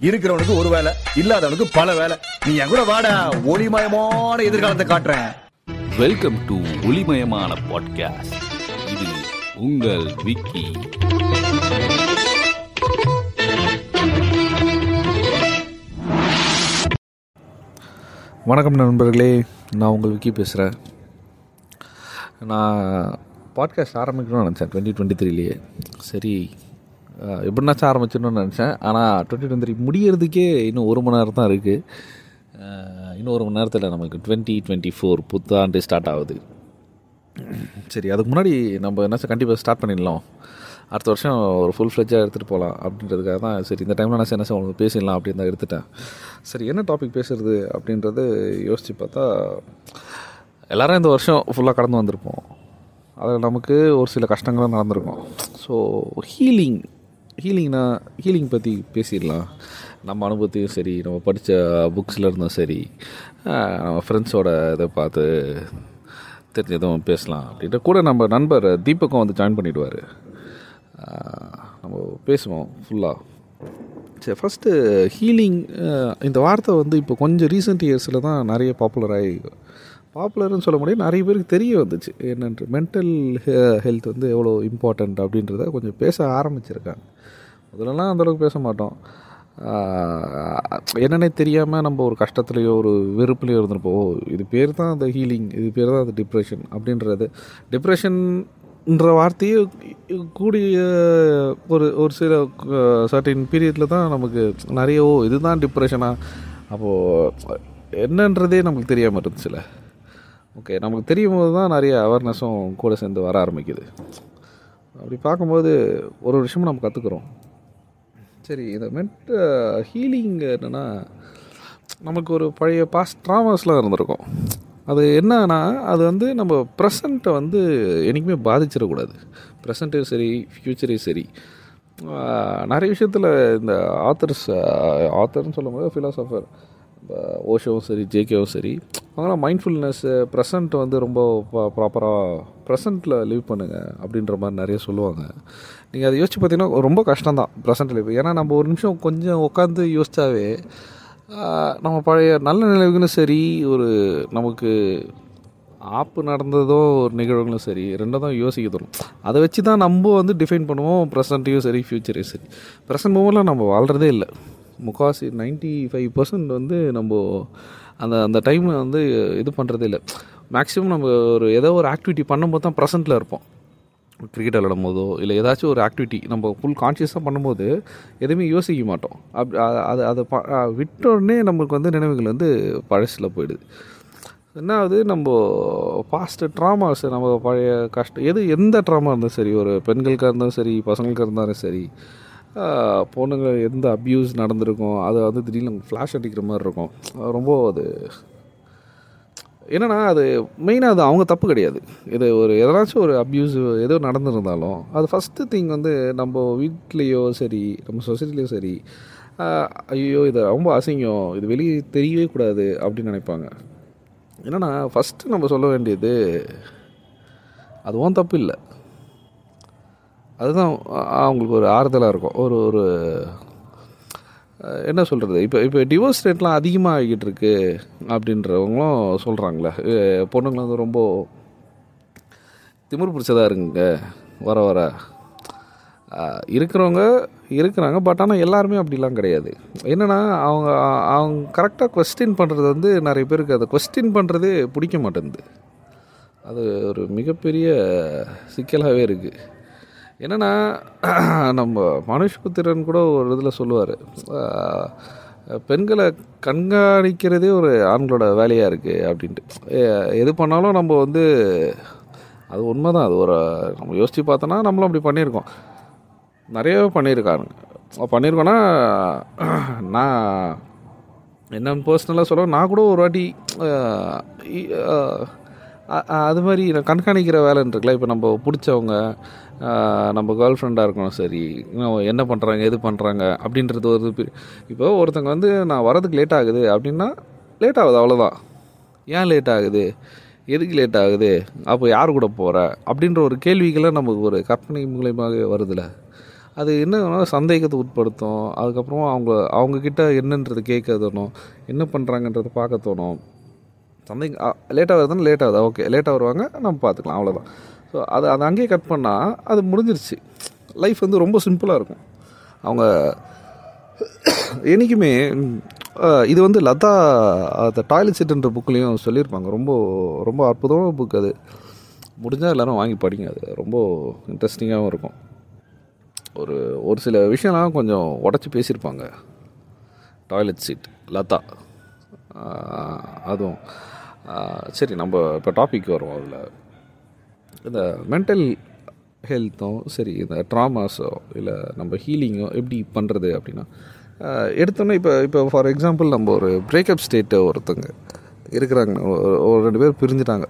இருக்கிறவனுக்கு ஒரு வேலை இல்லாதவனுக்கு பல வேலை. நீ என் கூட வாடா ஒளிமயமான எதிர்காலத்தை காட்டுறேன். வெல்கம் டு ஒளிமயமான பாட்காஸ்ட் இது உங்கள் விக்கி. வணக்கம் நண்பர்களே நான் உங்கள் விக்கி பேசுகிறேன் நான் பாட்காஸ்ட் ஆரம்பிக்கணும்னு நினச்சேன் டுவெண்ட்டி டுவெண்ட்டி த்ரீலேயே சரி எப்படின்னாச்சும் எப்படினாச்சும் ஆரம்பிச்சிடணும்னு நினச்சேன். ஆனால் டுவெண்ட்டி டுவெண்ட்டி த்ரீ முடியறதுக்கே இன்னும் ஒரு மணி நேரம் தான் இருக்குது இன்னும் ஒரு மணி நேரத்தில் நமக்கு டுவெண்ட்டி டுவெண்ட்டி ஃபோர் புத்தாண்டு ஸ்டார்ட் ஆகுது. சரி அதுக்கு முன்னாடி நம்ம என்ன கண்டிப்பாக ஸ்டார்ட் பண்ணிடலாம். அடுத்த வருஷம் ஒரு ஃபுல் ஃப்ளெஜாக எடுத்துகிட்டு போகலாம் அப்படின்றதுக்காக தான் சரி இந்த டைமில் நான் என்ன சார் உங்களுக்கு பேசிடலாம் அப்படின்னு தான் எடுத்துட்டேன். சரி என்ன டாபிக் பேசுகிறது அப்படின்றது யோசித்து பார்த்தா எல்லோரும் இந்த வருஷம் ஃபுல்லாக கடந்து வந்திருப்போம். அதில் நமக்கு ஒரு சில கஷ்டங்களும் நடந்திருக்கும். ஸோ ஹீலிங் ஹீலிங்னா ஹீலிங் பற்றி பேசிடலாம். நம்ம அனுபவத்தையும் சரி நம்ம படித்த புக்ஸில் இருந்தும் சரி நம்ம ஃப்ரெண்ட்ஸோட இதை பார்த்து தெரிஞ்சதும் பேசலாம் அப்படின்ட்டு. கூட நம்ம நண்பர் தீபக்கும் வந்து ஜாயின் பண்ணிவிடுவார் நம்ம பேசுவோம் ஃபுல்லாக சரி ஃபஸ்ட்டு ஹீலிங் இந்த வார்த்தை வந்து இப்போ கொஞ்சம் ரீசெண்ட் இயர்ஸில் தான் நிறைய பாப்புலர் ஆகி பாப்புலர்னு சொல்ல முடியும் நிறைய பேருக்கு தெரிய வந்துச்சு. என்னென்று மென்டல் ஹெல்த் வந்து எவ்வளோ இம்பார்ட்டண்ட் அப்படின்றத கொஞ்சம் பேச ஆரம்பிச்சிருக்காங்க. முதல்லலாம் அந்தளவுக்கு பேச மாட்டோம். ஆஹ் என்னன்னே தெரியாமல் நம்ம ஒரு கஷ்டத்துலையோ ஒரு வெறுப்புலையோ இருந்திருப்போம். ஓ, இது பேர் தான் அந்த ஹீலிங் இது பேர் தான் அந்த டிப்ரெஷன் அப்படின்றது. டிப்ரெஷன்ன்ற வார்த்தையே கூடிய ஒரு ஒரு சில சர்டின் பீரியடில் தான் நமக்கு நிறைய ஓ இதுதான் டிப்ரெஷனா அப்போது என்னன்றதே நமக்கு தெரியாமல் இருந்துச்சுல. ஓகே நமக்கு தெரியும் போது தான் நிறைய அவேர்னஸும் கூட சேர்ந்து வர ஆரம்பிக்குது. அப்படி பார்க்கும்போது ஒரு ஒரு விஷயமும் நம்ம கற்றுக்குறோம் சரி இந்த மென்ட் ஹீலிங் என்னென்னா நமக்கு ஒரு பழைய பாஸ்ட் ட்ராமாஸ்லாம் இருந்திருக்கும். அது என்னன்னா அது வந்து நம்ம ப்ரெசண்ட்டை வந்து என்றைக்குமே பாதிச்சிடக்கூடாது. ப்ரெசண்ட்டும் சரி ஃப்யூச்சரையும் சரி. நிறைய விஷயத்தில் இந்த ஆத்தர்ஸ் ஆத்தர்னு சொல்லும்போது ஃபிலாசபர் ஓஷோவும் சரி ஜேகேவும் சரி அதனால் மைண்ட்ஃபுல்னஸ்ஸு ப்ரெசண்ட் வந்து ரொம்ப ப்ராப்பராக ப்ரெசண்ட்டில் லிவ் பண்ணுங்கள் அப்படின்ற மாதிரி நிறைய சொல்லுவாங்க. நீங்கள் அதை யோசிச்சு பார்த்தீங்கன்னா ரொம்ப கஷ்டம் தான் ப்ரெசண்ட் இப்போ ஏன்னா நம்ம ஒரு நிமிஷம் கொஞ்சம் உட்காந்து யோசித்தாவே நம்ம பழைய நல்ல நினைவுகளும் சரி ஒரு நமக்கு ஆப்பு நடந்ததோ ஒரு நிகழ்வுகளும் சரி ரெண்டும் யோசிக்க தரும் அதை வச்சு தான் நம்ம வந்து டிஃபைன் பண்ணுவோம் ப்ரெசண்ட்டையும் சரி ஃப்யூச்சரையும் சரி. ப்ரெசன்ட் மூமெண்ட்டில் நம்ம வாழ்கிறதே இல்லை. முக்கால்வாசி நைன்ட்டி ஃபைவ் பர்சன்ட் வந்து நம்ம அந்த அந்த டைமை வந்து இது பண்ணுறதே இல்லை. மேக்ஸிமம் நம்ம ஒரு ஏதோ ஒரு ஆக்டிவிட்டி பண்ணும்போது தான் ப்ரெசண்ட்டில் இருப்போம். கிரிக்கெட் விளையாடும் போதோ இல்லை ஏதாச்சும் ஒரு ஆக்டிவிட்டி நம்ம ஃபுல் கான்ஷியஸாக பண்ணும்போது எதுவுமே யோசிக்க மாட்டோம். அப் அது அதை ப அ- நமக்கு வந்து நினைவுகள் வந்து பழசில் போயிடுது. என்ன ஆகுது நம்ம பாஸ்ட்டு ட்ராமாஸ் நம்ம பழைய கஷ்டம் எது எந்த ட்ராமா இருந்தாலும் சரி ஒரு பெண்களுக்காக இருந்தாலும் சரி பசங்களுக்காக இருந்தாலும் சரி பொண்ணுங்க எந்த அப்யூஸ் நடந்திருக்கும் அதை வந்து திடீர்னு ஃப்ளாஷ் அடிக்கிற மாதிரி இருக்கும். ரொம்ப அது என்னென்னா அது மெயினாக அது அவங்க தப்பு கிடையாது. இது ஒரு எதனாச்சும் ஒரு அப்யூஸ் ஏதோ நடந்திருந்தாலும் அது ஃபஸ்ட்டு திங் வந்து நம்ம வீட்லேயோ சரி நம்ம சொசைட்டிலையோ சரி ஐயோ இது ரொம்ப அசிங்கம். இது வெளியே தெரியவே கூடாது அப்படின்னு நினைப்பாங்க. என்னன்னா ஃபஸ்ட்டு நம்ம சொல்ல வேண்டியது அதுவும் தப்பு இல்லை. அதுதான் அவங்களுக்கு ஒரு ஆறுதலாக இருக்கும். ஒரு ஒரு என்ன சொல்கிறது இப்போ இப்போ டிவோர்ஸ் ரேட்லாம் அதிகமாக ஆகிட்டு இருக்கு அப்படின்றவங்களும் சொல்கிறாங்களே பொண்ணுங்களாம் வந்து ரொம்ப திமிர் பிடிச்சதாக இருக்குங்க வர வர. இருக்கிறவங்க இருக்கிறாங்க பட் ஆனால் எல்லாருமே அப்படிலாம் கிடையாது. என்னென்னா அவங்க அவங்க கரெக்டாக கொஸ்டின் பண்ணுறது வந்து நிறைய பேருக்கு அதை கொஸ்டின் பண்ணுறதே பிடிக்க மாட்டேங்குது. அது ஒரு மிகப்பெரிய சிக்கலாகவே இருக்குது என்னென்னா நம்ம மனுஷ்புத்திரன் கூட ஒரு இதில் சொல்லுவார். பெண்களை கண்காணிக்கிறதே ஒரு ஆண்களோட வேலையாக இருக்குது அப்படின்ட்டு. எது பண்ணாலும் நம்ம வந்து அது உண்மை தான் அது ஒரு நம்ம யோசித்து பார்த்தோன்னா நம்மளும் அப்படி பண்ணியிருக்கோம். நிறையவே பண்ணியிருக்காங்க. பண்ணியிருக்கோன்னா நான் என்ன பர்சனலாக சொல்ல நான் கூட ஒரு வாட்டி அது மாதிரி நான் கண்காணிக்கிற வேலைன்னு இருக்குல்ல இப்போ நம்ம பிடிச்சவங்க நம்ம கேர்ள் ஃப்ரெண்டாக இருக்கணும். சரி என்ன பண்ணுறாங்க எது பண்ணுறாங்க அப்படின்றது ஒரு இப்போ ஒருத்தங்க வந்து நான் வரதுக்கு லேட் ஆகுது அப்படின்னா லேட் ஆகுது அவ்வளோதான் ஏன் லேட் ஆகுது? எதுக்கு லேட் ஆகுது? அப்போ யார் கூட போகிற அப்படின்ற ஒரு கேள்விகளை நமக்கு ஒரு கற்பனை மூலயமாக வருதுல்ல அது என்ன சந்தேகத்தை உட்படுத்தும். அதுக்கப்புறம் அவங்க அவங்கக்கிட்ட என்னன்றது கேட்க தோணும். என்ன பண்ணுறாங்கன்றதை பார்க்க தோணும். சம்திங் லேட்டாக வருதுன்னு லேட் ஆகுது? ஓகே லேட்டாக வருவாங்க நம்ம பார்த்துக்கலாம் அவ்வளோதான் ஸோ அது அதை அங்கேயே கட் பண்ணால் அது முடிஞ்சிருச்சு. லைஃப் வந்து ரொம்ப சிம்பிளாக இருக்கும். அவங்க என்றைக்குமே இது வந்து லதா அந்த டாய்லெட் செட்டுன்ற புக்லேயும் சொல்லியிருப்பாங்க. ரொம்ப ரொம்ப அற்புதமான புக் அது. முடிஞ்சால் எல்லாரும் வாங்கி படிங்க அது. ரொம்ப இன்ட்ரெஸ்டிங்காகவும் இருக்கும். ஒரு ஒரு சில விஷயம்லாம் கொஞ்சம் உடச்சி பேசியிருப்பாங்க. Toilet seat Latha. அதுவும். சரி நம்ம இப்போ டாபிக் வருவோம் அதில். இந்த மென்டல் ஹெல்த்தும் சரி இந்த ட்ராமாஸோ இல்லை நம்ம ஹீலிங்கோ எப்படி பண்ணுறது அப்படின்னா எடுத்தோன்னே இப்போ இப்போ ஃபார் எக்ஸாம்பிள் நம்ம ஒரு பிரேக்கப் ஸ்டேட்டு ஒருத்தங்க இருக்கிறாங்க. ஒரு- ரெண்டு பேர் பிரிஞ்சுட்டாங்க.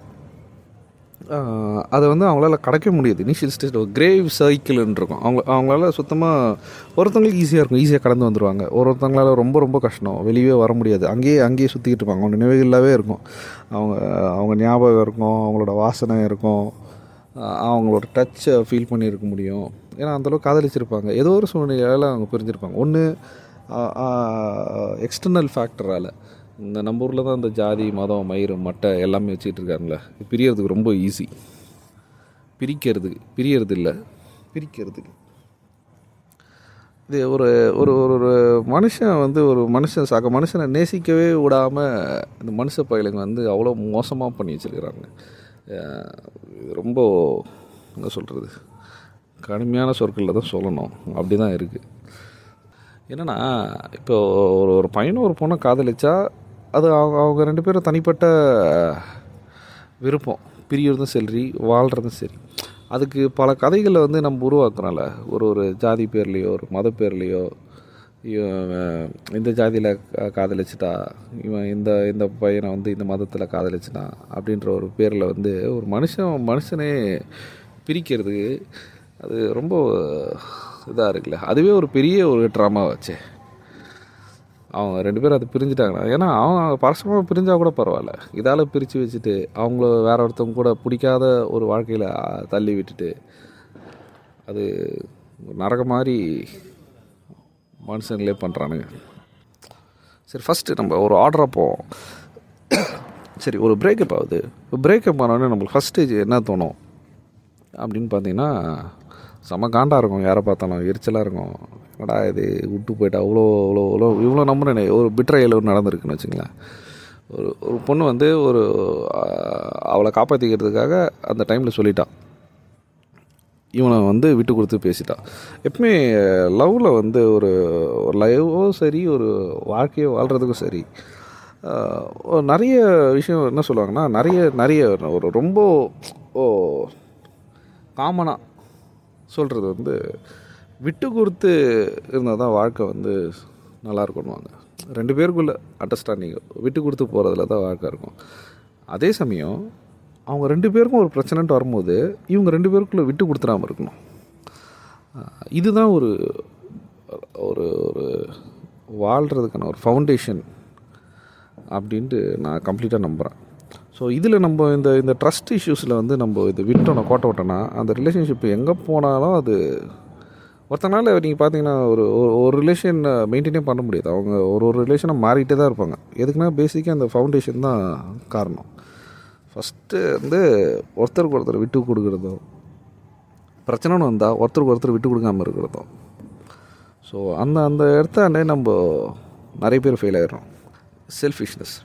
அதை வந்து அவங்களால கிடைக்க முடியாது. இனிஷியல் ஸ்டேஜ் ஒரு கிரேவ் சைக்கிள்னு இருக்கும். அவங்க அவங்களால சுத்தமாக ஒருத்தவங்களுக்கு ஈஸியாக இருக்கும். ஈஸியாக கடந்து வந்துடுவாங்க ஒரு ஒருத்தவங்களால ரொம்ப ரொம்ப கஷ்டம். வெளியே வர முடியாது. அங்கேயே அங்கேயே சுற்றிக்கிட்டு இருப்பாங்க. அவங்க நினைவுகளாகவே இருக்கும். அவங்க அவங்க ஞாபகம் இருக்கும். அவங்களோட வாசனை இருக்கும். அவங்களோட டச்சை ஃபீல் பண்ணியிருக்க முடியும். ஏன்னா அந்தளவுக்கு காதலிச்சிருப்பாங்க. ஏதோ ஒரு சூழ்நிலையால் அவங்க பிரிஞ்சிருப்பாங்க. ஒன்று எக்ஸ்டர்னல் ஃபேக்டரால் இந்த நம்ம ஊரில் தான் இந்த ஜாதி மதம் மயிறு மட்டை எல்லாமே வச்சுக்கிட்டு இருக்காங்களே பிரியறதுக்கு ரொம்ப ஈஸி பிரிக்கிறதுக்கு பிரியறது இல்லை. பிரிக்கிறதுக்கு. இது ஒரு ஒரு ஒரு ஒரு மனுஷன் வந்து ஒரு மனுஷன் சக மனுஷனை நேசிக்கவே விடாமல் இந்த மனுஷ பயலுங்க வந்து அவ்வளோ மோசமாக பண்ணி வச்சிருக்கிறாங்க. ரொம்ப என்ன சொல்கிறது கடுமையான சொற்களில் தான் சொல்லணும். அப்படி தான் இருக்குது என்னென்னா இப்போ ஒரு ஒரு பையனும் ஒரு பொண்ணை காதலிச்சா அது அவங்க அவங்க ரெண்டு பேரும் தனிப்பட்ட விருப்பம். பிரியறதும் சரி வாழ்கிறதும் சரி. அதுக்கு பல கதைகளை வந்து நம்ம உருவாக்குறோம்ல. ஒரு ஒரு ஜாதி பேர்லேயோ ஒரு மத பேர்லேயோ இந்த ஜாதியில் காதலிச்சிட்டா இவன் இந்த இந்த பையனை வந்து இந்த மதத்தில் காதலிச்சிட்டான் அப்படின்ற ஒரு பேரில் வந்து ஒரு மனுஷன் மனுஷனே பிரிக்கிறது அது ரொம்ப இதாக இருக்குல்ல. அதுவே ஒரு பெரிய ஒரு ட்ராமா வச்சே அவங்க ரெண்டு பேரும் அதை பிரிஞ்சுட்டாங்க ஏன்னா அவங்க பரஸ்பரமாக பிரிஞ்சால் கூட பரவாயில்ல. இதால் பிரித்து வச்சுட்டு அவங்கள வேற ஒருத்தவங்க கூட பிடிக்காத ஒரு வாழ்க்கையில் தள்ளி விட்டுட்டு அது நரக மாதிரி மனுஷங்களே பண்ணுறானுங்க சரி ஃபஸ்ட்டு நம்ம ஒரு ஆர்டராக போவோம். சரி ஒரு பிரேக்கப் ஆகுது. இப்போ பிரேக்கப் ஆனோடனே நம்மளுக்கு ஃபஸ்ட்டு என்ன தோணும்? அப்படின்னு பார்த்தீங்கன்னா செம காண்டாக இருக்கும் யாரை பார்த்தாலும். எரிச்சலாக இருக்கும். என்னடா இது விட்டு போயிட்டா? அவ்வளோ அவ்வளோ அவ்வளோ இவ்வளோ நம்புறேனே ஒரு பிட்ரை ஒரு நடந்திருக்குன்னு வச்சுங்களேன். ஒரு ஒரு பொண்ணு வந்து ஒரு அவளை காப்பாற்றிக்கிறதுக்காக அந்த டைமில் சொல்லிட்டான் இவனை வந்து விட்டு கொடுத்து பேசிட்டான் எப்பவுமே லவ்வில் வந்து ஒரு ஒரு லைவோ சரி ஒரு வாழ்க்கையோ வாழ்கிறதுக்கும் சரி நிறைய விஷயம் என்ன சொல்லுவாங்கன்னா நிறைய நிறைய ஒரு ரொம்ப ஓ காமனாக சொல்கிறது வந்து விட்டு கொடுத்து இருந்தால் தான் வாழ்க்கை வந்து நல்லா இருக்கணுவாங்க ரெண்டு பேருக்குள்ள அண்டர்ஸ்டாண்டிங் விட்டு கொடுத்து போகிறதுல தான் வாழ்க்கை இருக்கும். அதே சமயம் அவங்க ரெண்டு பேருக்கும் ஒரு பிரச்சனைன்ட்டு வரும்போது இவங்க ரெண்டு பேருக்குள்ளே விட்டு கொடுத்துடாமல் இருக்கணும். இதுதான் ஒரு ஒரு ஒரு வாழ்கிறதுக்கான ஒரு ஃபவுண்டேஷன் அப்படின்ட்டு நான் கம்ப்ளீட்டாக நம்புகிறேன் ஸோ இதில் நம்ம இந்த இந்த ட்ரஸ்ட் இஷ்யூஸில் வந்து நம்ம இது விட்டோம் கோட்டை விட்டோன்னா அந்த ரிலேஷன்ஷிப் எங்கே போனாலும் அது ஒருத்தனால நீங்கள் பார்த்தீங்கன்னா ஒரு ஒரு- ஒரு ரிலேஷன் மெயின்டைனே பண்ண முடியாது. அவங்க ஒரு ஒரு ரிலேஷனை மாறிட்டே தான் இருப்பாங்க. எதுக்குன்னா பேசிக்காக அந்த ஃபவுண்டேஷன் தான் காரணம். ஃபஸ்ட்டு வந்து ஒருத்தருக்கு ஒருத்தர் விட்டு கொடுக்குறதும் பிரச்சனைன்னு வந்தால் ஒருத்தருக்கு ஒருத்தர் விட்டு கொடுக்காம இருக்கிறதும். ஸோ அந்த அந்த இடத்தாண்டே நம்ம நிறைய பேர் ஃபெயில் ஆகிடுறோம் செல்ஃபிஷ்னஸ்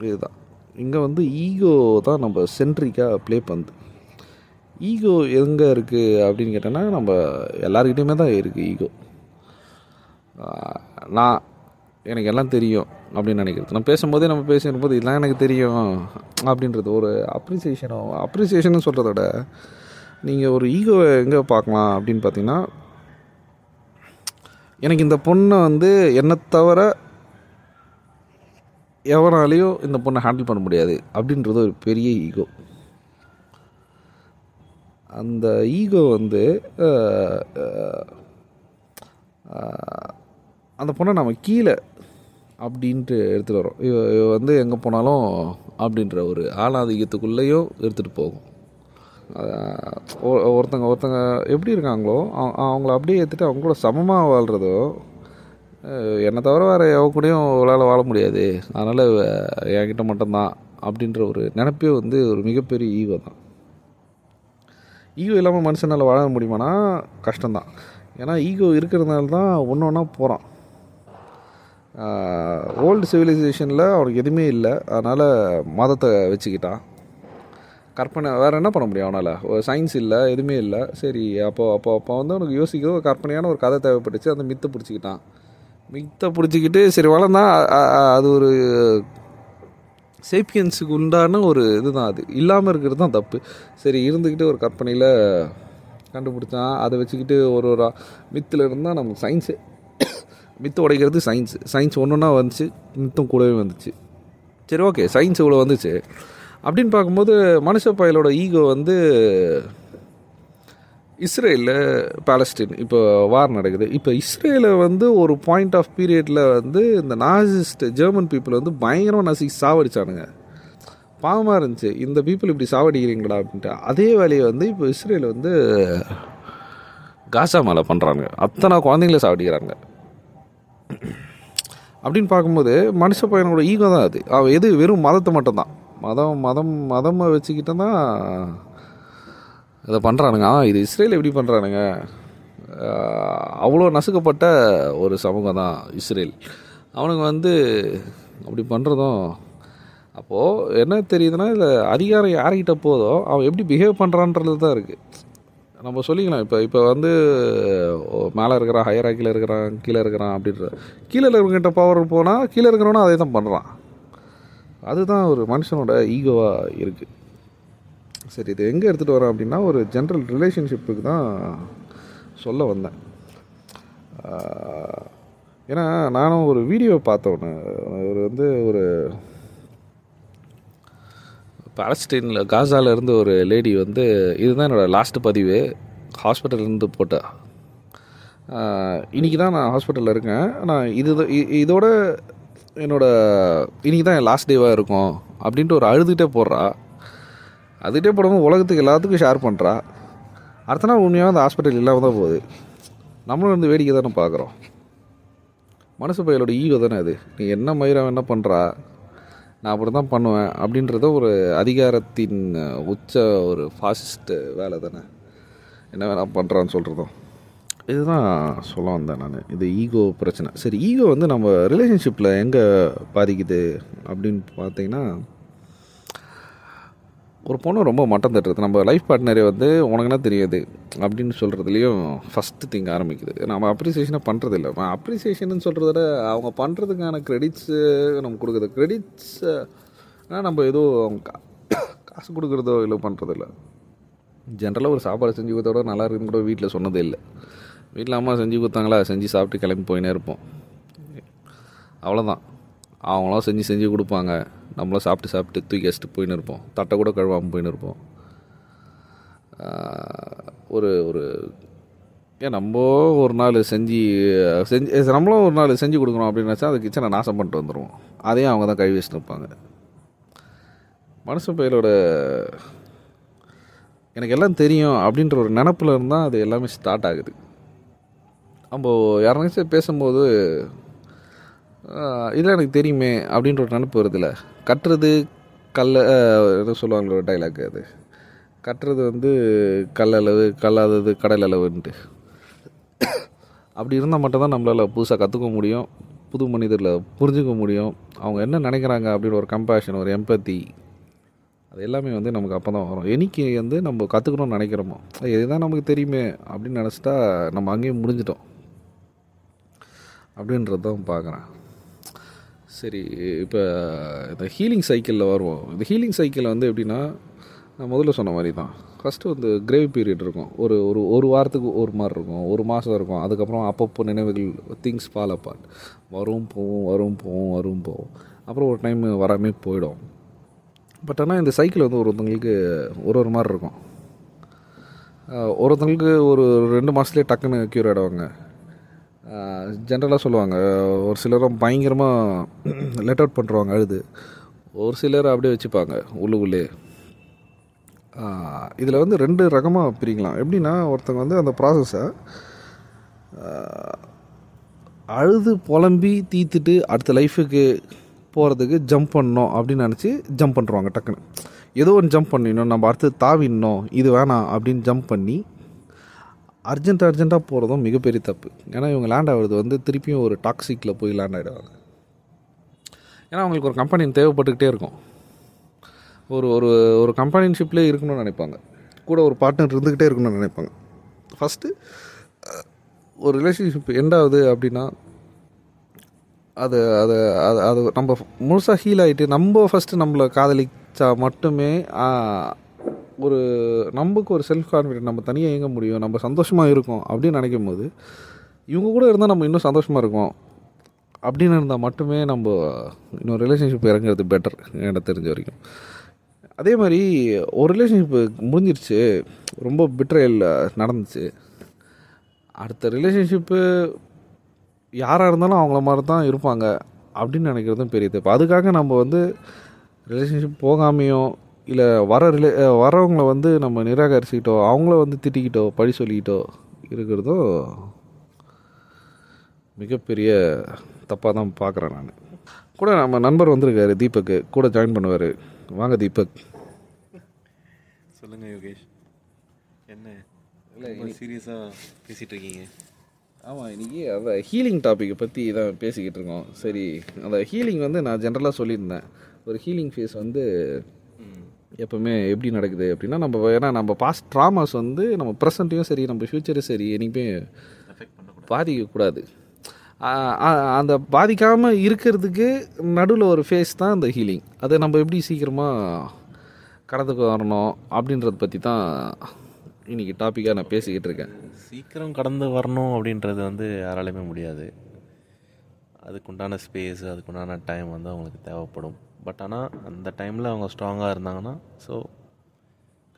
இதுதான். இங்கே வந்து ஈகோ தான் நம்ம சென்ட்ரிக்காக ப்ளே பண்ணுது. ஈகோ எங்கே இருக்குது அப்படின்னு கேட்டோன்னா நம்ம எல்லாருக்கிட்டையுமே தான் இருக்குது ஈகோ நான் எனக்கு எல்லாம் தெரியும் அப்படின்னு நினைக்கிறது. நான் பேசும்போதே நம்ம பேசும்போது இதெல்லாம் எனக்கு தெரியும் அப்படின்றது ஒரு அப்ரிசியேஷனோ அப்ரிசியேஷன் சொல்கிறத விட நீங்கள் ஒரு ஈகோவை எங்கே பார்க்கலாம் அப்படின்னு பார்த்தீங்கன்னா எனக்கு இந்த பொண்ணை வந்து என்னை தவிர எவனாலையும் இந்த பொண்ணை ஹேண்டில் பண்ண முடியாது அப்படின்றது ஒரு பெரிய ஈகோ அந்த ஈகோ வந்து அந்த பொண்ணை நம்ம கீழே அப்படின்ட்டு எடுத்துகிட்டு வரோம் இவ இவ வந்து எங்கே போனாலும் அப்படின்ற ஒரு ஆணாதிக்கத்துக்குள்ளேயும் எடுத்துகிட்டு போகும். ஒருத்தங்க ஒருத்தங்க எப்படி இருக்காங்களோ அவங்கள அப்படியே ஏற்றுட்டு அவங்க கூட சமமாக வாழ்கிறதோ என்னை தவிர வேறு எவ கூடயும் உங்களால் வாழ முடியாது. அதனால் என்கிட்ட மட்டும்தான் அப்படின்ற ஒரு நினப்பே வந்து ஒரு மிகப்பெரிய ஈகோ தான். ஈகோ இல்லாமல் மனுஷனால் வாழ முடியுமானா கஷ்டம்தான். ஏன்னா ஈகோ இருக்கிறதுனால தான் ஒன்று ஒன்றா போகிறான் ஓல்டு சிவிலைசேஷனில் அவனுக்கு எதுவுமே இல்லை. அதனால் மதத்தை வச்சுக்கிட்டான். கற்பனை வேறு என்ன பண்ண முடியும் அவனால்? சயின்ஸ் இல்லை எதுவுமே இல்லை. சரி அப்போ அப்போ அப்போ வந்து அவனுக்கு யோசிக்கிறது ஒரு கற்பனையான ஒரு கதை தேவைப்பட்டுச்சு. அந்த மித்தை பிடிச்சிக்கிட்டான். மித்தை பிடிச்சிக்கிட்டு சரி வளர்ந்தான் அது ஒரு சேப்பியன்ஸுக்கு உண்டான ஒரு இதுதான் அது. இல்லாமல் இருக்கிறது தான் தப்பு. சரி இருந்துக்கிட்டு ஒரு கற்பனையில் கண்டுபிடிச்சான் அதை வச்சுக்கிட்டு ஒரு ஒரு மித்தில் இருந்தால் நமக்கு சயின்ஸு மித்து உடைக்கிறது சயின்ஸ் சயின்ஸ் ஒன்று ஒன்றா வந்துச்சு மித்தம் கூடவே வந்துச்சு. சரி ஓகே சயின்ஸ் இவ்வளோ வந்துச்சு. அப்படின்னு பார்க்கும்போது மனுஷ பயலோட ஈகோ வந்து இஸ்ரேலில் பாலஸ்டீன் இப்போ வார் நடக்குது. இப்போ இஸ்ரேலை வந்து ஒரு பாயிண்ட் ஆஃப் பீரியடில் வந்து இந்த நாசிஸ்ட் ஜெர்மன் பீப்புள் வந்து பயங்கரமாக நசி சாவடிச்சானுங்க. பாவமாக இருந்துச்சு. இந்த பீப்புள் இப்படி சாவடிக்கிறீங்களா அப்படின்ட்டு. அதே வேலையை வந்து இப்போ இஸ்ரேல் வந்து காசா மேலே பண்ணுறாங்க அத்தனை குழந்தைங்கள சாவடிக்கிறாங்க. அப்படின்னு பார்க்கும்போது மனுஷ பையனோட ஈகோ தான் அது. அவன் எது? வெறும் மதத்தை மட்டும்தான். மதம் மதம் மதமாக வச்சுக்கிட்டு தான் இதை பண்ணுறானுங்க ஆ இது இஸ்ரேல் எப்படி பண்ணுறானுங்க அவ்வளோ நசுக்கப்பட்ட ஒரு சமூகம் தான் இஸ்ரேல். அவனுங்க வந்து அப்படி பண்ணுறதும் அப்போது என்ன தெரியுதுன்னா இதில் அதிகாரம் யார்கிட்ட போதோ அவன் எப்படி பிஹேவ் பண்ணுறான்றது தான் இருக்குது நம்ம சொல்லிக்கலாம் இப்போ இப்போ வந்து மேலே இருக்கிறான் ஹையராக கீழே இருக்கிறான் கீழே இருக்கிறான் அப்படின்ற. கீழே இருக்கிறவங்கிட்ட பவர் போனால் கீழே இருக்கிறவனும் அதே தான் பண்ணுறான் அதுதான் ஒரு மனுஷனோட ஈகோவாக இருக்குது சரி இது எங்கே எடுத்துகிட்டு வரேன் அப்படின்னா ஒரு ஜென்ரல் ரிலேஷன்ஷிப்புக்கு தான் சொல்ல வந்தேன். ஏன்னா நானும் ஒரு வீடியோ பார்த்தவொன்னு ஒரு வந்து ஒரு பாலஸ்டீனில் காசால இருந்து ஒரு லேடி வந்து இதுதான் என்னோடய லாஸ்ட் பதிவு. ஹாஸ்பிட்டல்லேருந்து போட்ட. இன்றைக்கி தான் நான் ஹாஸ்பிட்டலில் இருக்கேன். நான் இது இதோட என்னோடய இன்றைக்கி தான் என் லாஸ்ட் டேவாக இருக்கும் அப்படின்ட்டு ஒரு அழுதுகிட்டே போடுறா. அதுகிட்டே போடும்போது உலகத்துக்கு எல்லாத்துக்கும் ஷேர் பண்ணுறா அடுத்த நாள் உண்மையாக அந்த ஹாஸ்பிட்டல் இல்லாமல் தான் போகுது. நம்மளும் வந்து வேடிக்கை தானே பார்க்குறோம். மனசு பையலோட ஈகோ தானே அது. நீ என்ன மயிரம் என்ன பண்ணுறா நான் அப்படி தான் பண்ணுவேன் அப்படின்றத ஒரு அதிகாரத்தின் உச்ச ஒரு ஃபாசிஸ்ட்டு வேலை தானே. என்ன வேணால் பண்ணுறான்னு சொல்கிறதும் இதுதான் சொல்ல வந்தேன் நான். இது ஈகோ பிரச்சனை. சரி ஈகோ வந்து நம்ம ரிலேஷன்ஷிப்பில் எங்கே பாதிக்குது அப்படின்னு பார்த்தீங்கன்னா ஒரு பொண்ணு ரொம்ப மட்டம் தட்டுறது. நம்ம லைஃப் பார்ட்னரே வந்து உனக்குன்னா தெரியாது? அப்படின்னு சொல்கிறதுலையும் ஃபஸ்ட்டு திங் ஆரம்பிக்குது. நம்ம அப்ரிசியேஷனை இல்லை அப்ரிசியேஷன் சொல்கிறத விட அவங்க பண்ணுறதுக்கான க்ரெடிட்ஸு நம்ம கொடுக்குறது க்ரெடிட்ஸ் நம்ம ஏதோ அவங்க கா- காசு கொடுக்குறதோ இல்லை பண்ணுறதில்ல ஜென்ரலாக ஒரு சாப்பாடு செஞ்சு கொடுத்தோட நல்லா இருக்குன்னு கூட வீட்டில் சொன்னதே இல்லை. வீட்டில் அம்மா செஞ்சு கொடுத்தாங்களா? செஞ்சு சாப்பிட்டு கிளம்பி போயினே இருப்போம். அவ்வளோதான் அவங்களாம் செஞ்சு செஞ்சு கொடுப்பாங்க. நம்மளாம் சாப்பிட்டு சாப்பிட்டு தூக்கி வச்சுட்டு போயின்னு இருப்போம். தட்டை கூட கழுவாமல் போயின்னு இருப்போம். ஒரு ஒரு ஏன் நம்ம ஒரு நாள் செஞ்சு செஞ்சு நம்மளும் ஒரு நாள் செஞ்சு கொடுக்கணும் அப்படின்னு நினச்சா அது கிச்சனை நாசம் பண்ணிட்டு வந்துடுவோம் அதையும் அவங்க தான் கழுவி வச்சுட்டு இருப்பாங்க. மனுஷன் பயிலோட எனக்கு எல்லாம் தெரியும் அப்படின்ற ஒரு நினப்பில் இருந்தால் அது எல்லாமே ஸ்டார்ட் ஆகுது. நம்ம யாருனாச்சும் பேசும்போது இதெல்லாம் எனக்கு தெரியுமே அப்படின்ற ஒரு நினப்பு வருதுல்ல கட்டுறது கல்ல ஆஹ், சொல்லுவாங்களோ ஒரு டைலாக் அது. கட்டுறது வந்து கல்லளவு கல்லாதது கடல் அளவுன்ட்டு அப்படி இருந்தால் மட்டும்தான் நம்மளால் புதுசாக கற்றுக்க முடியும் புது மனிதரில் புரிஞ்சுக்க முடியும். அவங்க என்ன நினைக்கிறாங்க அப்படின்னு ஒரு கம்பேஷன் ஒரு எம்பத்தி அது எல்லாமே வந்து நமக்கு அப்போ தான் வரும். என்னைக்கு வந்து நம்ம கற்றுக்கணும்னு நினைக்கிறோமோ இதுதான் நமக்கு தெரியுமே அப்படின்னு நினச்சிட்டா நம்ம அங்கேயும் முடிஞ்சிட்டோம். அப்படின்றது தான் பார்க்குறேன் சரி இப்போ இந்த ஹீலிங் சைக்கிளில் வருவோம். இந்த ஹீலிங் சைக்கிள் வந்து எப்படின்னா நான் முதல்ல சொன்ன மாதிரி தான் ஃபஸ்ட்டு வந்து கிரேவ் பீரியட் இருக்கும். ஒரு ஒரு ஒரு வாரத்துக்கு ஒரு மாதிரி இருக்கும். ஒரு மாதம் இருக்கும். அதுக்கப்புறம் அப்பப்போ நினைவுகள் திங்ஸ் ஃபால் அப்பார்ட் வரும் போகும் வரும் போகும் வரும் போவோம் அப்புறம் ஒரு டைம் வராமே போயிடும். பட் ஆனால் இந்த சைக்கிள் வந்து ஒருத்தவங்களுக்கு ஒரு ஒரு மாதிரி இருக்கும். ஒருத்தங்களுக்கு ஒருத்தவங்களுக்கு ஒரு ரெண்டு மாதத்துலேயே டக்குன்னு க்யூர் ஆகிடுவாங்க ஜென்ரலாக சொல்லுவாங்க ஒரு சிலரும் பயங்கரமாக லெட் அவுட் பண்ணுறவங்க அழுது. ஒரு சிலர் அப்படியே வச்சுப்பாங்க உள்ளுக்குள்ளே. இதில் வந்து ரெண்டு ரகமாக பிரிக்கலாம். எப்படின்னா ஒருத்தங்க வந்து அந்த ப்ராசஸை அழுது புலம்பி தீத்துட்டு அடுத்த லைஃபுக்கு போகிறதுக்கு ஜம்ப் பண்ணோம் அப்படின்னு நினச்சி ஜம்ப் பண்ணுறாங்க டக்குன்னு. ஏதோ ஒன்று ஜம்ப் பண்ணிடணும் நம்ம அடுத்து தாவிடணும் இது வேணாம் அப்படின்னு ஜம்ப் பண்ணி அர்ஜென்ட் அர்ஜென்ட்டாக போகிறதும் மிகப்பெரிய தப்பு. ஏன்னா இவங்க லேண்ட் ஆகுறது வந்து திருப்பியும் ஒரு டாக்ஸிக்கில் போய் லேண்ட் ஆகிடுவாங்க ஏன்னா அவங்களுக்கு ஒரு கம்பெனி தேவைப்பட்டுக்கிட்டே இருக்கும். ஒரு ஒரு ஒரு கம்பெனிஷிப்லேயே இருக்கணும்னு நினைப்பாங்க. கூட ஒரு பார்ட்னர் இருந்துக்கிட்டே இருக்கணும்னு நினைப்பாங்க. ஃபஸ்ட்டு ஒரு ரிலேஷன்ஷிப் எண்ட் ஆகுது அப்படின்னா அது அது அது அது நம்ம முழுசாக ஹீல் ஆகிட்டு நம்ம ஃபஸ்ட்டு நம்மளை காதலிச்சா மட்டுமே ஒரு நமக்கு ஒரு செல்ஃப் கான்ஃபிடென்ட் நம்ம தனியாக இயங்க முடியும் நம்ம சந்தோஷமாக இருக்கோம் அப்படின்னு நினைக்கும் போது இவங்க கூட இருந்தால் நம்ம இன்னும் சந்தோஷமாக இருக்கோம். அப்படின்னு இருந்தால் மட்டுமே நம்ம இன்னொரு ரிலேஷன்ஷிப் இறங்குறது பெட்டர் எனக்கு தெரிஞ்ச வரைக்கும். அதே மாதிரி ஒரு ரிலேஷன்ஷிப்பு முடிஞ்சிருச்சு ரொம்ப பிட்ரையல் நடந்துச்சு. அடுத்த ரிலேஷன்ஷிப்பு யாராக இருந்தாலும் அவங்கள மாதிரி தான் இருப்பாங்க அப்படின்னு நினைக்கிறதும் பெரிய தப்பு. அதுக்காக நம்ம வந்து ரிலேஷன்ஷிப் போகாமையும் இல்லை வர ரிலே வரவங்கள வந்து நம்ம நிராகரிச்சுக்கிட்டோ அவங்கள வந்து திட்டிக்கிட்டோ பழி சொல்லிக்கிட்டோ இருக்கிறதும் மிகப்பெரிய தப்பாக தான் பார்க்குறேன் நான். கூட நம்ம நண்பர் வந்திருக்காரு தீபக். கூட ஜாயின் பண்ணுவார். வாங்க தீபக். சொல்லுங்க யோகேஷ். என்ன? ரொம்ப சீரியஸாக பேசிட்டு இருக்கீங்க ஆமாம் இன்றைக்கி அந்த ஹீலிங் டாப்பிக்கை பற்றி தான் பேசிக்கிட்டு இருக்கோம். சரி அந்த ஹீலிங் வந்து நான் ஜென்ரலாக சொல்லியிருந்தேன். ஒரு ஹீலிங் ஃபேஸ் வந்து எப்போவுமே எப்படி நடக்குது அப்படின்னா நம்ம ஏன்னா நம்ம பாஸ்ட் ட்ராமாஸ் வந்து நம்ம ப்ரெசண்ட்டையும் சரி நம்ம ஃப்யூச்சரும் சரி என்றைக்குமே பாதிக்கக்கூடாது. அந்த பாதிக்காமல் இருக்கிறதுக்கு நடுவில் ஒரு ஃபேஸ் தான் இந்த ஹீலிங் அதை நம்ம எப்படி சீக்கிரமாக கடந்துக்கு வரணும் அப்படின்றத பற்றி தான் இன்றைக்கி டாப்பிக்காக நான் பேசிக்கிட்டு இருக்கேன். சீக்கிரம் கடந்து வரணும் அப்படின்றது வந்து யாராலையுமே முடியாது. அதுக்குண்டான ஸ்பேஸ் அதுக்குண்டான டைம் வந்து அவங்களுக்கு தேவைப்படும். பட் ஆனால் அந்த டைமில் அவங்க ஸ்ட்ராங்காக இருந்தாங்கன்னா ஸோ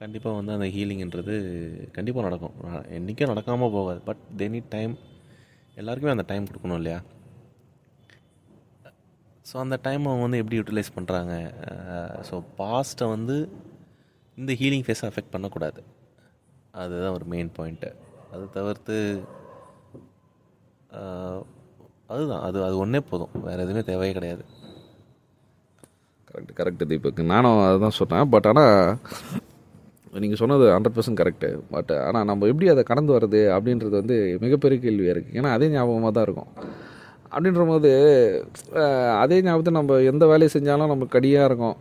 கண்டிப்பாக வந்து அந்த ஹீலிங்கிறது கண்டிப்பாக நடக்கும். என்றைக்கும் நடக்காமல் போகாது. பட் தே நீட் டைம் எல்லாருக்குமே அந்த டைம் கொடுக்கணும் இல்லையா? ஸோ அந்த டைம் அவங்க வந்து எப்படி யூட்டிலைஸ் பண்ணுறாங்க ஸோ பாஸ்ட்டை வந்து இந்த ஹீலிங் ஃபேஸை அஃபெக்ட் பண்ணக்கூடாது. அதுதான் ஒரு மெயின் பாயிண்ட்டு அது தவிர்த்து அதுதான். அது அது ஒன்றே போதும். வேறு எதுவுமே தேவையே கிடையாது. Correct correct Deepak. நானும் அதுதான் சொன்னேன் பட் ஆனால் நீங்கள் சொன்னது ஹண்ட்ரட் பர்சன்ட் கரெக்டு பட் ஆனால் நம்ம எப்படி அதை கடந்து வர்றது அப்படின்றது வந்து மிகப்பெரிய கேள்வியாக இருக்குது ஏன்னா அதே ஞாபகமாக தான் இருக்கும். அப்படின்ற போது அதே ஞாபகத்தை நம்ம எந்த வேலையை செஞ்சாலும் நமக்கு கடியாக இருக்கும்.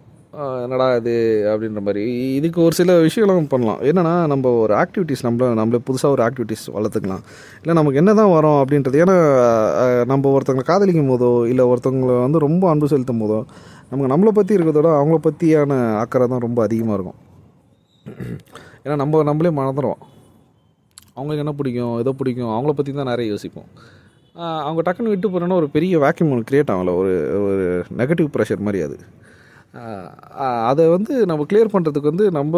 என்னடா இது அப்படின்ற மாதிரி. இதுக்கு ஒரு சில விஷயங்களும் பண்ணலாம். என்னென்னா நம்ம ஒரு ஆக்டிவிட்டீஸ் நம்மள நம்மளே புதுசாக ஒரு ஆக்டிவிட்டீஸ் வளர்த்துக்கலாம். இல்லை நமக்கு என்ன தான் வரும் அப்படின்றது ஏன்னா நம்ம ஒருத்தவங்களை காதலிக்கும் போதோ இல்லை ஒருத்தவங்களை வந்து ரொம்ப அன்பு செலுத்தும் போதோ நமக்கு நம்மளை பற்றி இருக்கிறதோட அவங்கள பற்றியான அக்கறை தான் ரொம்ப அதிகமாக இருக்கும். ஏன்னா நம்ம நம்மளே மறந்துடுவோம் அவங்களுக்கு என்ன பிடிக்கும் எதோ பிடிக்கும் அவங்கள பற்றி தான் நிறைய யோசிப்போம். அவங்க டக்குன்னு விட்டு போகிறோன்னா ஒரு பெரிய வேக்யூம் ஒன்று க்ரியேட் ஆகல. ஒரு ஒரு நெகட்டிவ் ப்ரெஷர் மாதிரி அது. அதை வந்து நம்ம கிளியர் பண்ணுறதுக்கு வந்து நம்ம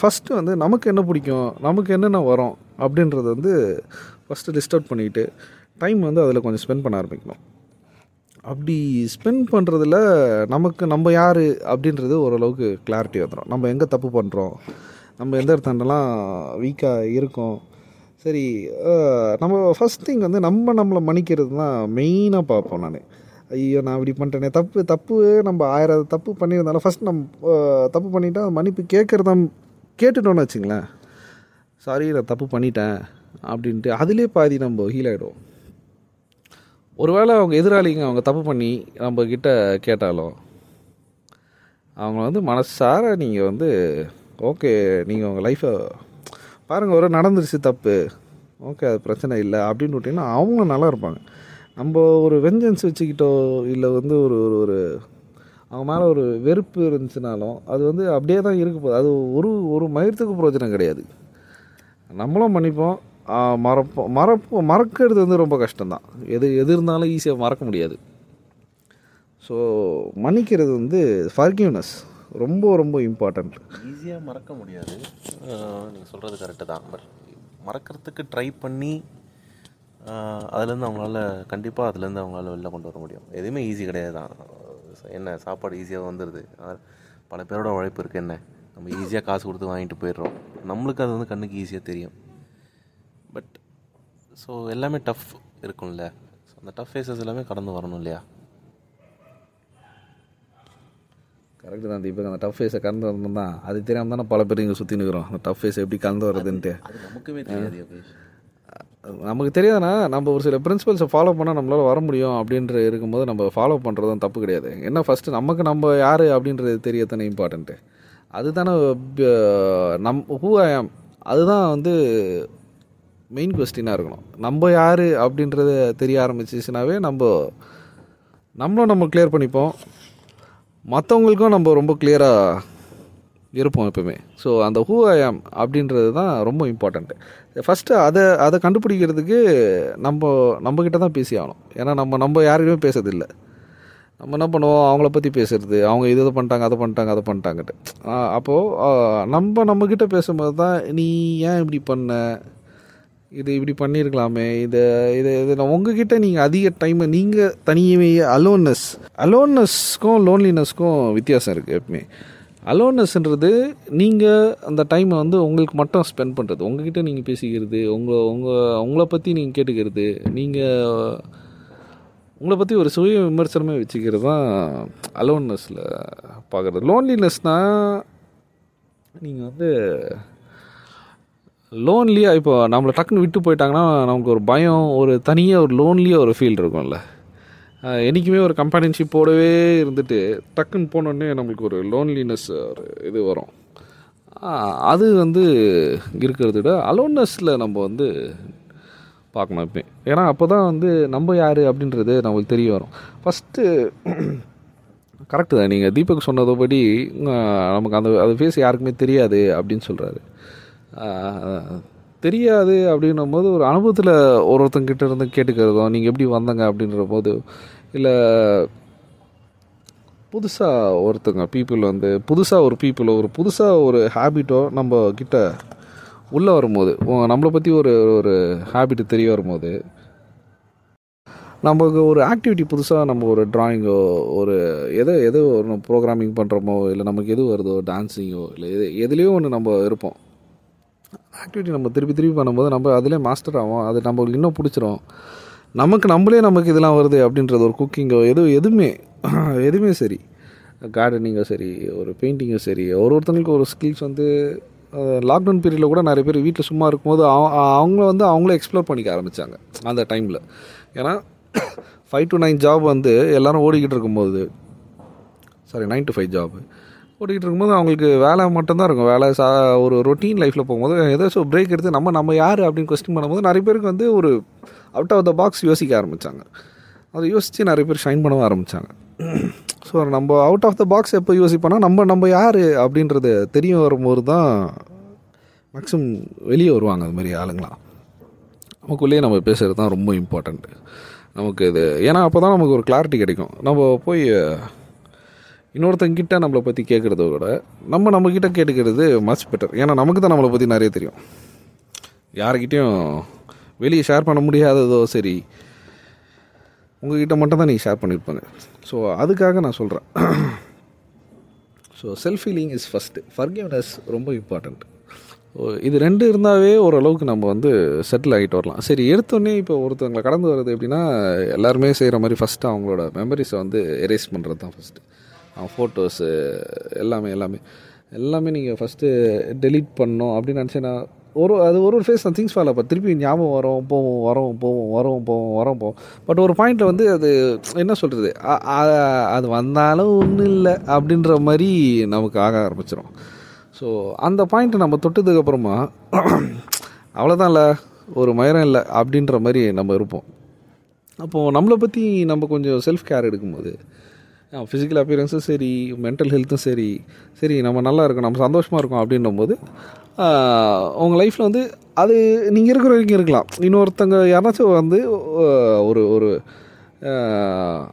ஃபஸ்ட்டு வந்து நமக்கு என்ன பிடிக்கும் நமக்கு என்னென்ன வரும் அப்படின்றத வந்து ஃபஸ்ட்டு லிஸ்ட் அவுட் பண்ணிக்கிட்டு டைம் வந்து அதில் கொஞ்சம் ஸ்பெண்ட் பண்ண ஆரம்பிக்கணும். அப்படி ஸ்பெண்ட் பண்ணுறதுல நமக்கு நம்ம யார் அப்படின்றது ஓரளவுக்கு கிளாரிட்டி வந்துடும் நம்ம எங்கே தப்பு பண்ணுறோம் நம்ம எந்த இடத்துலலாம் வீக்காக இருக்கோம் சரி நம்ம ஃபஸ்ட் திங் வந்து நம்ம நம்மளை மன்னிக்கிறது தான் மெயினாக பார்ப்போம் நான். ஐயோ நான் இப்படி பண்ணிட்டேனே. தப்பு தப்பு நம்ம ஆயிரம் தப்பு பண்ணியிருந்தாலும் ஃபஸ்ட் நம்ம தப்பு பண்ணிட்டா மன்னிப்பு கேட்குறத கேட்டுட்டோன்னு வச்சுங்களேன். சாரி நான் தப்பு பண்ணிட்டேன் அப்படின்ட்டு அதிலே பாதி நம்ம ஹீல் ஆகிடுவோம் ஒருவேளை அவங்க எதிராளிங்க அவங்க தப்பு பண்ணி நம்மக்கிட்ட கேட்டாலும் அவங்க வந்து மனசார நீங்கள் வந்து ஓகே நீங்கள் உங்கள் லைஃப்பை பாருங்கள் ஒரு நடந்துருச்சு தப்பு. ஓகே அது பிரச்சனை இல்லை. அப்படின்னு விட்டிங்கன்னா அவங்களும் நல்லா இருப்பாங்க. நம்ம ஒரு வெஞ்சன்ஸ் வச்சுக்கிட்டோ இல்லை வந்து ஒரு ஒரு ஒரு அவங்க மேலே ஒரு வெறுப்பு இருந்துச்சுனாலும் அது வந்து அப்படியே தான் இருக்க போகுது. அது ஒரு ஒரு மயத்துக்கு பிரயோஜனம் கிடையாது. நம்மளும் மன்னிப்போம். மறப்போம் மறப்போம் மறக்கிறது வந்து ரொம்ப கஷ்டம்தான். எது எது இருந்தாலும் ஈஸியாக மறக்க முடியாது. ஸோ மன்னிக்கிறது வந்து ஃபர்கிவ்னஸ் ரொம்ப ரொம்ப இம்பார்ட்டண்ட் ஈஸியாக மறக்க முடியாது. நீங்கள் சொல்கிறது கரெக்டு தான். பட் மறக்கிறதுக்கு ட்ரை பண்ணி அதுலேருந்து அவங்களால கண்டிப்பாக அதுலேருந்து அவங்களால வெளில கொண்டு வர முடியும். எதுவுமே ஈஸி கிடையாது தான். என்ன சாப்பாடு ஈஸியாக வந்துடுது பல பேரோட உழைப்பு இருக்குது என்ன? நம்ம ஈஸியாக காசு கொடுத்து வாங்கிட்டு போயிடுறோம். நம்மளுக்கு அது வந்து கண்ணுக்கு ஈஸியாக தெரியும். பட் ஸோ எல்லாமே டஃப் இருக்கும்ல. ஸோ அந்த டஃப் ஃபேஸஸ் எல்லாமே கடந்து வரணும் இல்லையா? கரெக்டு தான் தீபக். அந்த டஃப் ஃபேஸை கலந்து வரணும் தான் அது தெரியாமல் தானே பல பேர் இங்கே சுற்றி நிற்கிறோம் அந்த டஃப் ஃபேஸ் எப்படி கலந்து வர்றதுன்ட்டு. நமக்குமே தெரியாது நமக்கு தெரியாதுன்னா நம்ம ஒரு சில பிரின்சிபல்ஸை ஃபாலோ பண்ணால் நம்மளால் வர முடியும் அப்படின்ற இருக்கும்போது நம்ம ஃபாலோ பண்ணுறதும் தப்பு கிடையாது. என்ன ஃபஸ்ட்டு நமக்கு நம்ம யார் அப்படின்றது தெரியத்தானே இம்பார்ட்டண்ட்டு அதுதானே நம் ஹூ ஐ ஆம் அதுதான் வந்து மெயின் கொஸ்டினாக இருக்கணும். நம்ம யார் அப்படின்றத தெரிய ஆரம்பிச்சிச்சுனாவே நம்ம நம்மளும் நம்ம கிளியர் பண்ணிப்போம். மற்றவங்களுக்கும் நம்ம ரொம்ப கிளியராக இருப்போம் எப்பவுமே. ஸோ அந்த ஹூ ஐ ஆம் அப்படின்றது தான் ரொம்ப இம்பார்ட்டண்ட்டு ஃபஸ்ட்டு அதை அதை கண்டுபிடிக்கிறதுக்கு நம்ம நம்மக்கிட்ட தான் பேசி ஆகணும். ஏன்னா நம்ம நம்ம யாருக்குமே பேசுறதில்லை. நம்ம என்ன பண்ணுவோம்? அவங்கள பற்றி பேசுறது. அவங்க இது இதை பண்ணிட்டாங்க அதை பண்ணிட்டாங்க அதை பண்ணிட்டாங்கட்டு அப்போது நம்ம நம்மக்கிட்ட பேசும்போது தான் நீ ஏன் இப்படி பண்ண? இது இப்படி பண்ணியிருக்கலாமே. இது இது இது உங்ககிட்ட நீங்கள் அதிக டைமை நீங்கள் தனியுமே அலோன்னஸ் அலோன்னஸ்க்கும் லோன்லினஸ்க்கும் வித்தியாசம் இருக்குது எப்பவுமே. அலோனஸ்ன்றது நீங்கள் அந்த டைமை வந்து உங்களுக்கு மட்டும் ஸ்பெண்ட் பண்ணுறது உங்ககிட்ட நீங்கள் பேசிக்கிறது உங்கள் உங்கள் உங்களை பற்றி நீங்கள் கேட்டுக்கிறது நீங்கள் உங்களை பற்றி ஒரு சுய விமர்சனமே வச்சுக்கிறது தான் அலோன்னஸில் பார்க்குறது லோன்லினஸ்னால் நீங்கள் வந்து லோன்லியாக இப்போ நம்மளை டக்குன்னு விட்டு போயிட்டாங்கன்னா நமக்கு ஒரு பயம் ஒரு தனியாக ஒரு லோன்லியாக ஒரு ஃபீல் இருக்கும்ல. என்றைக்குமே ஒரு கம்பானியன்ஷிப்போடவே இருந்துட்டு டக்குன்னு போனோடனே நம்மளுக்கு ஒரு லோன்லினஸ் ஒரு இது வரும். அது வந்து இருக்கிறத விட அலோன்னஸில் நம்ம வந்து பார்க்கணும் எப்பயும். ஏன்னா அப்போ தான் வந்து நம்ம யார் அப்படின்றது நம்மளுக்கு தெரிய வரும். ஃபஸ்ட்டு கரெக்டு தான். நீங்கள் தீபக் சொன்னதுபடி நமக்கு அந்த அது ஃபேஸ் யாருக்குமே தெரியாது அப்படின்னு சொல்கிறாரு தெரியாது அப்படின்னும் போது ஒரு அனுபவத்தில் ஒருத்தங்கிட்ட இருந்து கேட்டுக்கிறதும் நீங்கள் எப்படி வந்தங்க? அப்படின்ற போது இல்லை புதுசாக ஒருத்தங்க பீப்புள் வந்து புதுசாக ஒரு பீப்புளோ ஒரு புதுசாக ஒரு ஹேபிட்டோ நம்ம கிட்ட உள்ளே வரும்போது நம்மளை பற்றி ஒரு ஒரு ஹேபிட்டு தெரிய வரும்போது நமக்கு ஒரு ஆக்டிவிட்டி புதுசாக நம்ம ஒரு ட்ராயிங்கோ ஒரு எதோ எதோ ஒரு ப்ரோக்ராமிங் பண்ணுறோமோ இல்லை நமக்கு எது வருதோ டான்ஸிங்கோ இல்லை எது எதுலேயோ ஒன்று நம்ம இருப்போம். ஆக்டிவிட்டி நம்ம திருப்பி திருப்பி பண்ணும்போது நம்ம அதிலே மாஸ்டர் ஆகும் அது நம்மளுக்கு இன்னும் பிடிச்சிரும். நமக்கு நம்மளே நமக்கு இதெல்லாம் வருது அப்படின்றது ஒரு குக்கிங்கோ எது எதுவுமே எதுவுமே சரி. கார்டனிங்கோ சரி ஒரு பெயிண்டிங்கோ சரி ஒரு ஒருத்தங்களுக்கு ஒரு ஸ்கில்ஸ் வந்து லாக்டவுன் பீரியடில் கூட நிறைய பேர் வீட்டில் சும்மா இருக்கும்போது அவங்கள வந்து அவங்களே எக்ஸ்ப்ளோர் பண்ணிக்க ஆரம்பித்தாங்க அந்த டைமில் ஏன்னா ஃபைவ் டு நைன் ஜாப் வந்து எல்லாரும் ஓடிக்கிட்டு இருக்கும்போது sorry nine to five job ஓடிக்கிட்டு இருக்கும்போது அவங்களுக்கு வேலை மட்டும்தான் இருக்கும். வேலை சா ஒரு ரொட்டீன் லைஃப்பில் போகும்போது ஏதாச்சும் பிரேக் எடுத்து நம்ம நம்ம யார் அப்படின்னு கொஸ்டின் பண்ணும்போது நிறைய பேருக்கு வந்து ஒரு அவுட் ஆஃப் த பாக்ஸ் யோசிக்க ஆரம்பித்தாங்க அதை யோசித்து நிறைய பேர் ஷைன் பண்ணவும் ஆரம்பித்தாங்க ஸோ நம்ம அவுட் ஆஃப் த பாக்ஸ் எப்போ யோசிப்போனா நம்ம நம்ம யார் அப்படின்றது தெரிய வரும்போது தான் மேக்ஸிமம் வெளியே வருவாங்க அது மாதிரி ஆளுங்களாம். நமக்குள்ளேயே நம்ம பேசுகிறது தான் ரொம்ப இம்பார்ட்டண்ட்டு நமக்கு இது ஏன்னா அப்போ தான் நமக்கு ஒரு கிளாரிட்டி கிடைக்கும். நம்ம போய் இன்னொருத்தங்கிட்ட நம்மளை பற்றி கேட்குறத விட நம்ம நம்மக்கிட்ட கேட்டுக்கிறது மச் பெட்டர் ஏன்னா நமக்கு தான் நம்மளை பற்றி நிறைய தெரியும். யாருக்கிட்டேயும் வெளியே ஷேர் பண்ண முடியாததோ சரி உங்ககிட்ட மட்டும் தான் நீங்கள் ஷேர் பண்ணியிருப்பாங்க ஸோ அதுக்காக நான் சொல்கிறேன் so self feeling is first forgiveness ரொம்ப இம்பார்ட்டண்ட் இது ரெண்டு இருந்தாவே ஓரளவுக்கு நம்ம வந்து செட்டில் ஆகிட்டு வரலாம். சரி எடுத்தோடனே இப்போ ஒருத்தவங்களை கடந்து வர்றது எப்படின்னா எல்லாருமே செய்கிற மாதிரி ஃபஸ்ட்டு அவங்களோட மெமரிஸை வந்து எரேஸ் பண்ணுறது தான் ஃபஸ்ட்டு ஃபோட்டோஸு எல்லாமே எல்லாமே. எல்லாமே நீங்கள் ஃபஸ்ட்டு டெலீட் பண்ணோம் அப்படின்னு நினச்சேன்னா ஒரு அது ஒரு ஒரு ஃபேஸ் திங்ஸ் ஃபாலோ அப்போ திருப்பி ஞாபகம் வரும் போவோம் வரும் போவோம் வரும் போவோம் வரும் போவோம். பட் ஒரு பாயிண்டில் வந்து அது என்ன சொல்கிறது அது வந்தாலும் ஒன்றும் இல்லை அப்படின்ற மாதிரி நமக்கு ஆக ஆரம்பிச்சிடும் ஸோ அந்த பாயிண்ட்டை நம்ம தொட்டதுக்கப்புறமா அவ்வளோதான் இல்லை. ஒரு மயரம் இல்லை அப்படின்ற மாதிரி நம்ம இருப்போம். அப்போது நம்மளை பற்றி நம்ம கொஞ்சம் செல்ஃப் கேர் எடுக்கும்போது ஃபிசிக்கல் அப்பியரன்ஸும் சரி மென்டல் ஹெல்த்தும் சரி சரி நம்ம நல்லா இருக்கும் நம்ம சந்தோஷமாக இருக்கோம் அப்படின்னும் போது உங்கள் லைஃப்பில் வந்து அது நீங்கள் இருக்கிற வரைக்கும் இருக்கலாம். இன்னொருத்தங்க யாராச்சும் வந்து ஒரு ஒரு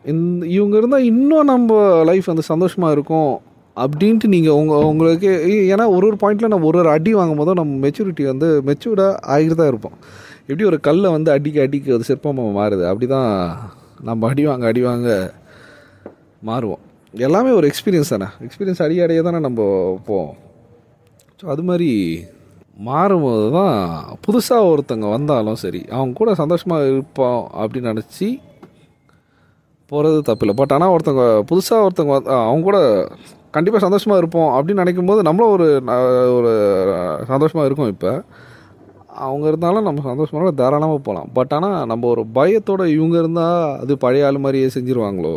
இந்த இவங்க இருந்தால் இன்னும் நம்ம லைஃப் வந்து சந்தோஷமாக இருக்கும் அப்படின்ட்டு நீங்கள் உங்கள் உங்களுக்கு ஏன்னா ஒரு ஒரு பாயிண்டில் நம்ம ஒரு ஒரு அடி வாங்கும் போதும் நம்ம மெச்சூரிட்டி வந்து மெச்சூர்டாக ஆகிட்டு தான் இருப்போம். எப்படி ஒரு கல்லை வந்து அடிக்க அடிக்க அது சிற்பமாக மாறுது அப்படி தான் நம்ம அடி வாங்க அடி வாங்க மாறுவோம். எல்லாமே ஒரு எக்ஸ்பீரியன்ஸ் தானே? எக்ஸ்பீரியன்ஸ் அடி அடைய தானே நம்ம போவோம். ஸோ அது மாதிரி மாறும்போது தான் புதுசாக ஒருத்தங்க வந்தாலும் சரி அவங்க கூட சந்தோஷமாக இருப்போம் அப்படின்னு நினச்சி போகிறது தப்பில்லை பட் ஆனால் ஒருத்தவங்க புதுசாக ஒருத்தவங்க அவங்க கூட கண்டிப்பாக சந்தோஷமாக இருப்போம் அப்படின்னு நினைக்கும் போது நம்மளும் ஒரு ஒரு சந்தோஷமாக இருக்கும் இப்போ. அவங்க இருந்தாலும் நம்ம சந்தோஷமாக தாராளமாக போகலாம் பட் ஆனால் நம்ம ஒரு பயத்தோட இவங்க இருந்தால் அது பழைய ஆள் மாதிரியே செஞ்சுருவாங்களோ?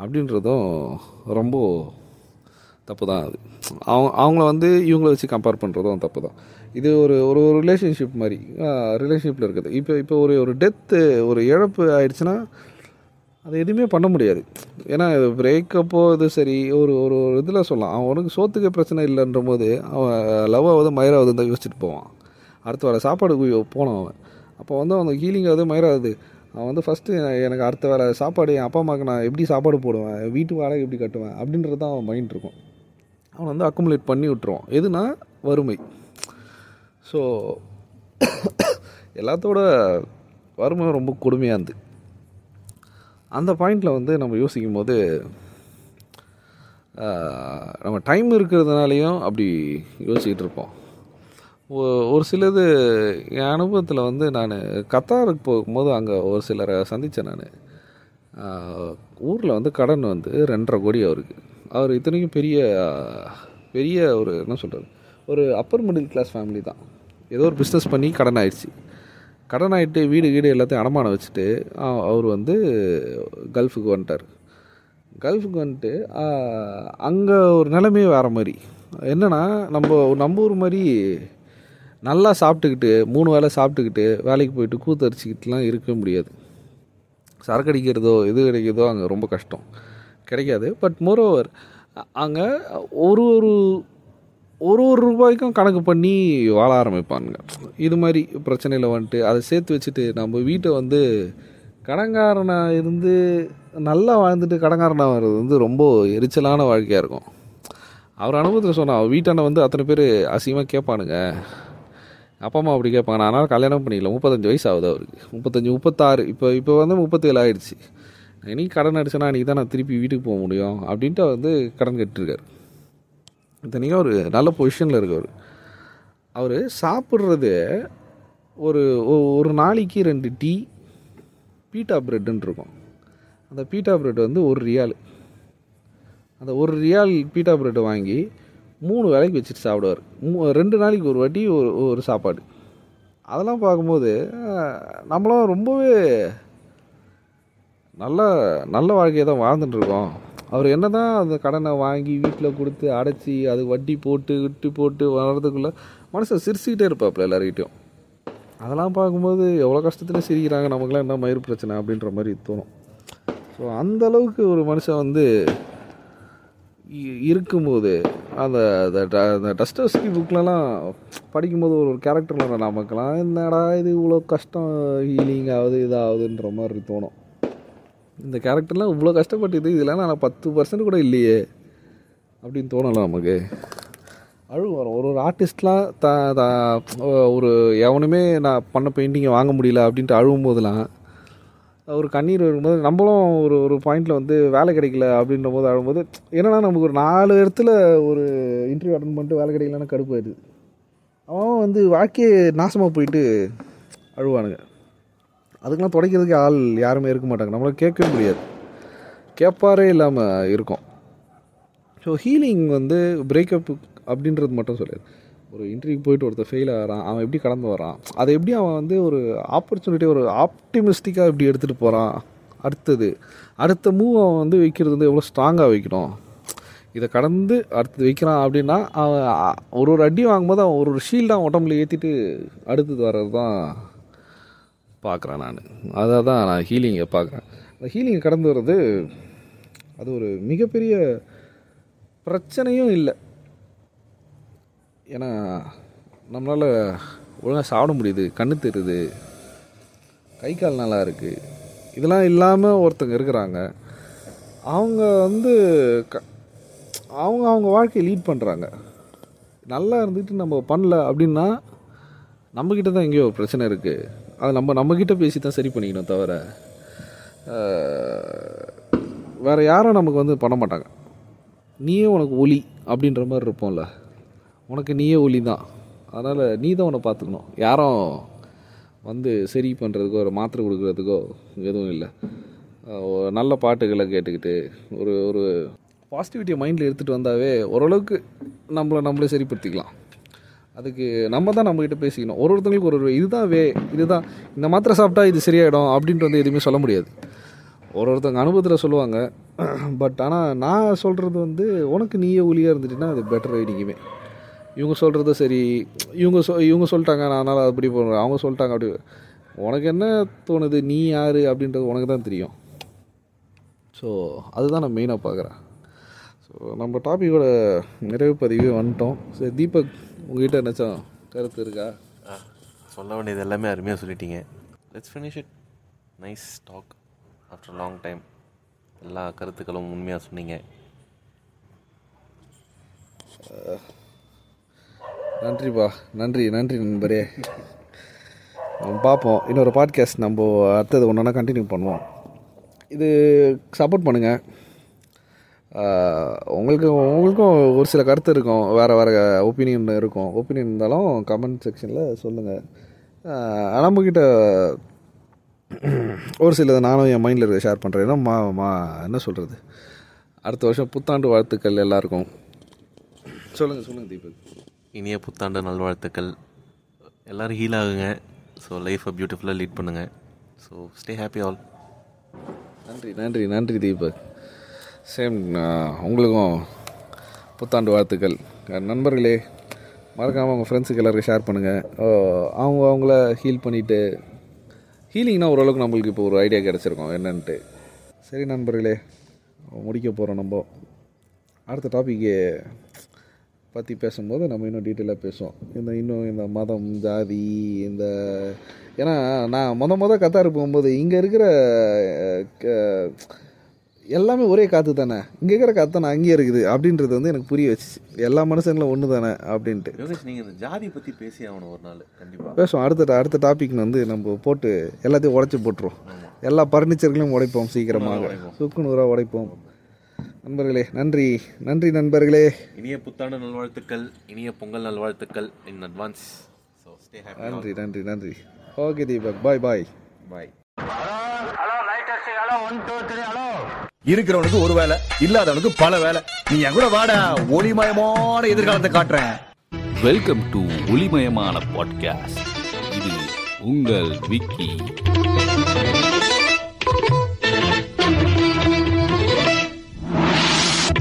அப்படின்றதும் ரொம்ப தப்பு தான் அது. அவங்க அவங்கள வந்து இவங்கள வச்சு கம்பேர் பண்ணுறதும் தப்பு தான் இது ஒரு ஒரு ரிலேஷன்ஷிப் மாதிரி ரிலேஷன்ஷிப்பில் இருக்குது. இப்போ இப்போ ஒரு ஒரு டெத்து ஒரு இழப்பு ஆயிடுச்சுன்னா அது எதுவுமே பண்ண முடியாது. ஏன்னா பிரேக்கப்போ இது சரி ஒரு ஒரு ஒரு இதில் சொல்லலாம். அவனுக்கு சோத்துக்கு பிரச்சனை இல்லைன்ற போது அவன் லவ் ஆகுது தான் யோசிச்சுட்டு போவான். அடுத்த வர சாப்பாடு கு- போனான் அவன். அப்போ வந்து அவன் ஹீலிங் ஆகுது அவன் வந்து ஃபஸ்ட்டு எனக்கு அடுத்த வேலை சாப்பாடு என் அப்பா அம்மாவுக்கு நான் எப்படி சாப்பாடு போடுவேன் வீட்டு வாடகை எப்படி கட்டுவேன் அப்படின்றது தான் அவன் மைண்ட் இருக்கும். அவன் வந்து அக்குமுலேட் பண்ணி விட்டுருவான். எதுனா வறுமை. ஸோ எல்லாத்தோட வறுமை ரொம்ப கொடுமையாக இருந்து. அந்த பாயிண்டில் வந்து நம்ம யோசிக்கும் போது நம்ம டைம் இருக்கிறதுனாலையும் அப்படி யூசிக்கிட்டு இருப்போம். ஒரு சிலது என் அனுபவத்தில் வந்து நான் கத்தாருக்கு போகும்போது அங்கே ஒரு சிலரை சந்தித்தேன் நான். ஊரில் வந்து கடன் வந்து ரெண்டரை கோடி அவருக்கு. அவர் இத்தனைக்கும் பெரிய பெரிய ஒரு என்ன சொல்கிறது ஒரு அப்பர் மிடில் கிளாஸ் ஃபேமிலி தான். ஏதோ ஒரு பிஸ்னஸ் பண்ணி கடன் ஆயிடுச்சு. கடன் ஆகிட்டு வீடு வீடு எல்லாத்தையும் அடமானம் வச்சுட்டு அவர் வந்து கல்ஃபுக்கு வந்துட்டார். கல்ஃபுக்கு வந்துட்டு அங்கே ஒரு நிலைமையே வேறு மாதிரி என்னென்னா நம்ம நம்ம ஊர் மாதிரி நல்லா சாப்பிட்டுக்கிட்டு மூணு வேளை சாப்பிட்டுக்கிட்டு வேலைக்கு போயிட்டு கூத்தரிச்சிக்கிட்டுலாம் இருக்க முடியாது. சரக்கு அடிக்கிறதோ எது கிடைக்கிறதோ அங்கே ரொம்ப கஷ்டம். கிடைக்காது. பட் மோரோவர் அங்கே ஒரு ஒரு ஒரு ஒரு ரூபாய்க்கும் கணக்கு பண்ணி வாழ ஆரம்பிப்பானுங்க. இது மாதிரி பிரச்சனையில் வந்துட்டு அதை சேர்த்து வச்சுட்டு நம்ம வீட்டை வந்து கடங்காரனாக இருந்து நல்லா வாழ்ந்துட்டு கடங்காரனாக வர்றது வந்து ரொம்ப எரிச்சலான வாழ்க்கையாக இருக்கும். அவர் அனுபவத்தில் சொன்னால் வீட்டாண்ட வந்து அத்தனை பேர் அசிங்கமாக கேட்பானுங்க. அப்பா அம்மா அப்படி கேட்பாங்க. நான் அதனால் கல்யாணம் பண்ணிக்கல. முப்பத்தஞ்சு வயசு ஆகுது அவருக்கு. முப்பத்தஞ்சு முப்பத்தாறு. இப்போ இப்போ வந்து முப்பத்தேழு ஆயிடுச்சு. இனி கடன் அடிச்சேன்னா அன்றைக்கி தான் நான் திருப்பி வீட்டுக்கு போக முடியும் அப்படின்ட்டு அவர் வந்து கடன் கட்டிருக்காரு. இத்தனைக்கும் ஒரு நல்ல பொசிஷனில் இருக்கவர். அவர் சாப்பிட்றது ஒரு ஒ- ஒரு நாளைக்கு ரெண்டு டீ பீட்டா பிரெட்டுன்னு இருக்கும். அந்த பீட்டா பிரெட் வந்து ஒரு ரியால். அந்த ஒரு ரியால் பீட்டா பிரெட்டை வாங்கி மூணு வேலைக்கு வச்சுட்டு சாப்பிடுவார். மூ ரெண்டு நாளைக்கு ஒரு வாட்டி ஒரு ஒரு சாப்பாடு. அதெல்லாம் பார்க்கும்போது நம்மளாம் ரொம்பவே நல்ல நல்ல வாழ்க்கையை தான் வாழ்ந்துட்டுருக்கோம். அவர் என்ன தான் அந்த கடனை வாங்கி வீட்டில் கொடுத்து அடைச்சி அது வட்டி போட்டு விட்டு போட்டு வர்றதுக்குள்ளே மனுஷன் சிரிச்சுக்கிட்டே இருப்பாப்புல எல்லாருக்கிட்டையும் அதெல்லாம் பார்க்கும்போது எவ்வளோ கஷ்டத்தில் சிரிக்கிறாங்க நமக்குலாம் என்ன மயிர் பிரச்சனை அப்படின்ற மாதிரி தோணும். ஸோ அந்த அளவுக்கு ஒரு மனுஷன் வந்து இருக்கும்போது அந்த அந்த ட- அந்த டஸ்டர்ஸ்கி புக்லலாம் படிக்கும்போது ஒரு ஒரு கேரக்டரில் நமக்கெலாம் என்னடா இது இவ்வளோ கஷ்டம் ஹீலிங் ஆகுது இதாகுதுன்ற மாதிரி தோணும். இந்த கேரக்டர்லாம் இவ்வளோ கஷ்டப்பட்டுது இதெல்லாம் நான் பத்து பர்சன்ட் கூட இல்லையே அப்படின்னு தோணலாம் நமக்கு. அழுவு வரும். ஒரு ஒரு ஆர்டிஸ்ட்லாம் த த- ஒரு எவனுமே நான் பண்ண பெயிண்டிங்கை வாங்க முடியல அப்படின்ட்டு அழுவும் போதெல்லாம் ஒரு கண்ணீர் வரும்போது நம்மளும் ஒரு ஒரு பாயிண்டில் வந்து வேலை கிடைக்கல அப்படின்ற போது அழும்போது என்னென்னா நமக்கு ஒரு நாலு இடத்துல ஒரு இன்டர்வியூ அட்டன் பண்ணிட்டு வேலை கிடைக்கலன்னா கடுப்பு ஆயிடுது. அவன் வந்து வாழ்க்கையே நாசமாக போயிட்டு அழுவானுங்க. அதுக்கெல்லாம் துடைக்கிறதுக்கு ஆள் யாருமே இருக்க மாட்டாங்க. நம்மளால கேட்கவே முடியாது. கேட்பாரே இல்லாமல் இருக்கும். ஸோ ஹீலிங் வந்து பிரேக்கப் அப்படின்றது மட்டும் சொல்லியாது ஒரு இன்டர்வியூ போயிட்டு ஒருத்தர் ஃபெயில் ஆகிறான் அவன் எப்படி கடந்து வரான் அதை எப்படி அவன் வந்து ஒரு ஆப்பர்ச்சுனிட்டி ஒரு ஆப்டிமிஸ்டிக்காக எப்படி எடுத்துகிட்டு போகிறான் அடுத்தது அடுத்த மூவ் அவன் வந்து வைக்கிறது வந்து எவ்வளோ ஸ்ட்ராங்காக வைக்கணும்? இதை கடந்து அடுத்தது வைக்கிறான் அப்படின்னா அவன் ஒரு ஒரு அடி வாங்கும்போது அவன் ஒரு ஒரு ஷீல்டாக உடம்புல ஏற்றிட்டு அடுத்தது வர்றது தான் பார்க்குறேன் நான். அதை தான் நான் ஹீலிங்கை பார்க்குறேன். அந்த ஹீலிங்கை கடந்து வர்றது அது ஒரு மிகப்பெரிய பிரச்சனையும் இல்லை. ஏன்னா நம்மளால் ஒழுங்காக சாப்பிட முடியுது கண்ணு தெரியுது கை கால் நல்லா இருக்குது இதெல்லாம் இல்லாமல் ஒருத்தங்க இருக்கிறாங்க. அவங்க வந்து க அவங்க அவங்க வாழ்க்கையை லீட் பண்ணுறாங்க நல்லா இருந்துட்டு நம்ம பண்ணல அப்படின்னா நம்மக்கிட்ட தான் எங்கேயோ பிரச்சனை இருக்குது அது நம்ம நம்மக்கிட்ட பேசி தான் சரி பண்ணிக்கணும் தவிர வேறு யாரும் நமக்கு வந்து பண்ண மாட்டாங்க. நீயே உனக்கு ஒலி அப்படின்ற மாதிரி இருப்போம்ல. உனக்கு நீயே ஒளி தான். அதனால் நீ தான் உன்னை பார்த்துக்கணும். யாரும் வந்து சரி பண்ணுறதுக்கோ ஒரு மாத்திரை கொடுக்குறதுக்கோ எதுவும் இல்லை. ஒரு நல்ல பாட்டுகளை கேட்டுக்கிட்டு ஒரு ஒரு பாசிட்டிவிட்டியை மைண்டில் எடுத்துகிட்டு வந்தாவே ஓரளவுக்கு நம்மளை நம்மளே சரிப்படுத்திக்கலாம். அதுக்கு நம்ம தான் நம்மக்கிட்ட பேசிக்கணும். ஒரு ஒருத்தங்களுக்கு ஒரு ஒரு இதுதான் வே இதுதான். இந்த மாத்திரை சாப்பிட்டா இது சரியாயிடும் அப்படின்ட்டு வந்து எதுவுமே சொல்ல முடியாது. ஒரு ஒருத்தவங்க அனுபவத்தில் சொல்லுவாங்க. பட் ஆனால் நான் சொல்கிறது வந்து உனக்கு நீயே ஒளியாக இருந்துட்டுன்னா அது பெட்டர் ஐடிக்குமே இவங்க சொல்கிறது சரி. இவங்க சொ இவங்க சொல்லிட்டாங்க நான் அதனால் அப்படி போடுறேன். அவங்க சொல்லிட்டாங்க அப்படி. உனக்கு என்ன தோணுது நீ யார் அப்படின்றது உனக்கு தான் தெரியும். ஸோ அதுதான் நான் மெயினாக பார்க்குறேன் ஸோ நம்ம டாப்பிக்கோட நிறைவு பதிவே வந்துட்டோம். சரி தீபக் உங்ககிட்ட என்னாச்சும் கருத்து இருக்கா? சொல்ல வேண்டியது எல்லாமே அருமையாக சொல்லிட்டீங்க. Let's finish it nice talk after long time எல்லா கருத்துக்களும் உண்மையாக சொன்னீங்க. நன்றிப்பா. நன்றி நன்றி நண்பரே. பார்ப்போம். இன்னொரு பாட்காஸ்ட் நம்ம அடுத்தது ஒன்றா கண்டினியூ பண்ணுவோம். இது சப்போர்ட் பண்ணுங்கள் உங்களுக்கு உங்களுக்கும் ஒரு சில கருத்து இருக்கும். வேறு வேறு ஒப்பீனியன் இருக்கும். ஒப்பீனியன் இருந்தாலும் கமெண்ட் செக்ஷனில் சொல்லுங்கள் நம்மக்கிட்ட ஒரு சிலது நானும் என் மைண்டில் இருக்க ஷேர் பண்ணுறேன் ஏன்னா மா மா என்ன சொல்கிறது அடுத்த வருஷம் புத்தாண்டு வாழ்த்துக்கள் எல்லாருக்கும். சொல்லுங்கள் சொல்லுங்கள் தீபக். இனிய புத்தாண்டு நல்வாழ்த்துக்கள். எல்லோரும் ஹீல் ஆகுங்க. ஸோ லைஃப்பை பியூட்டிஃபுல்லாக லீட் பண்ணுங்கள் ஸோ ஸ்டே ஹாப்பி ஆல் நன்றி நன்றி நன்றி தீபக். சேம் உங்களுக்கும் புத்தாண்டு வாழ்த்துக்கள். நண்பர்களே மறக்காமல் உங்கள் ஃப்ரெண்ட்ஸுக்கு எல்லாருக்கும் ஷேர் பண்ணுங்கள் அவங்க அவங்கள ஹீல் பண்ணிவிட்டு ஹீலிங்னா ஓரளவுக்கு நம்மளுக்கு இப்போ ஒரு ஐடியா கிடச்சிருக்கோம். என்னன்ட்டு. சரி நண்பர்களே முடிக்க போகிறோம் நம்ம. அடுத்த டாப்பிக்கு பற்றி பேசும்போது நம்ம இன்னும் டீட்டெயிலாக பேசுவோம். இந்த இன்னும் இந்த மதம் ஜாதி இந்த ஏன்னா நான் முத முத கத்தார் போகும்போது இங்கே இருக்கிற எல்லாமே ஒரே காற்று தானே? இங்கே இருக்கிற காற்று தானே? அங்கேயே இருக்குது. அப்படின்றது வந்து எனக்கு புரிய வச்சுச்சு. எல்லா மனுஷங்களும் ஒன்று தானே? அப்படின்ட்டு. நீங்கள் இந்த ஜாதி பற்றி பேசி ஆகணும் ஒரு நாள் கண்டிப்பாக பேசுவோம். அடுத்த அடுத்த டாபிக் வந்து நம்ம போட்டு எல்லாத்தையும் உடைச்சி போட்டுருவோம். எல்லா பர்னிச்சர்களையும் உடைப்போம் சீக்கிரமாக. சுக்குநூறாக உடைப்போம். நண்பர்களே நன்றி. நன்றி நண்பர்களே. இனிய புத்தாண்டு நல்வாழ்த்துக்கள் இனிய பொங்கல் நல்வாழ்த்துக்கள் in advance so stay happy நன்றி நன்றி நன்றி. ஓகே தீபக். பாய் பாய் பாய் இருக்கிறவனுக்கு ஒரு வேலை இல்லாதவனுக்கு பல வேலை. நீ என் கூட வாடா ஒளிமயமான எதிர்காலத்தை காட்டுறேன். வெல்கம் டு ஒளிமயமான பாட்காஸ்ட் இது உங்கள் விக்கி.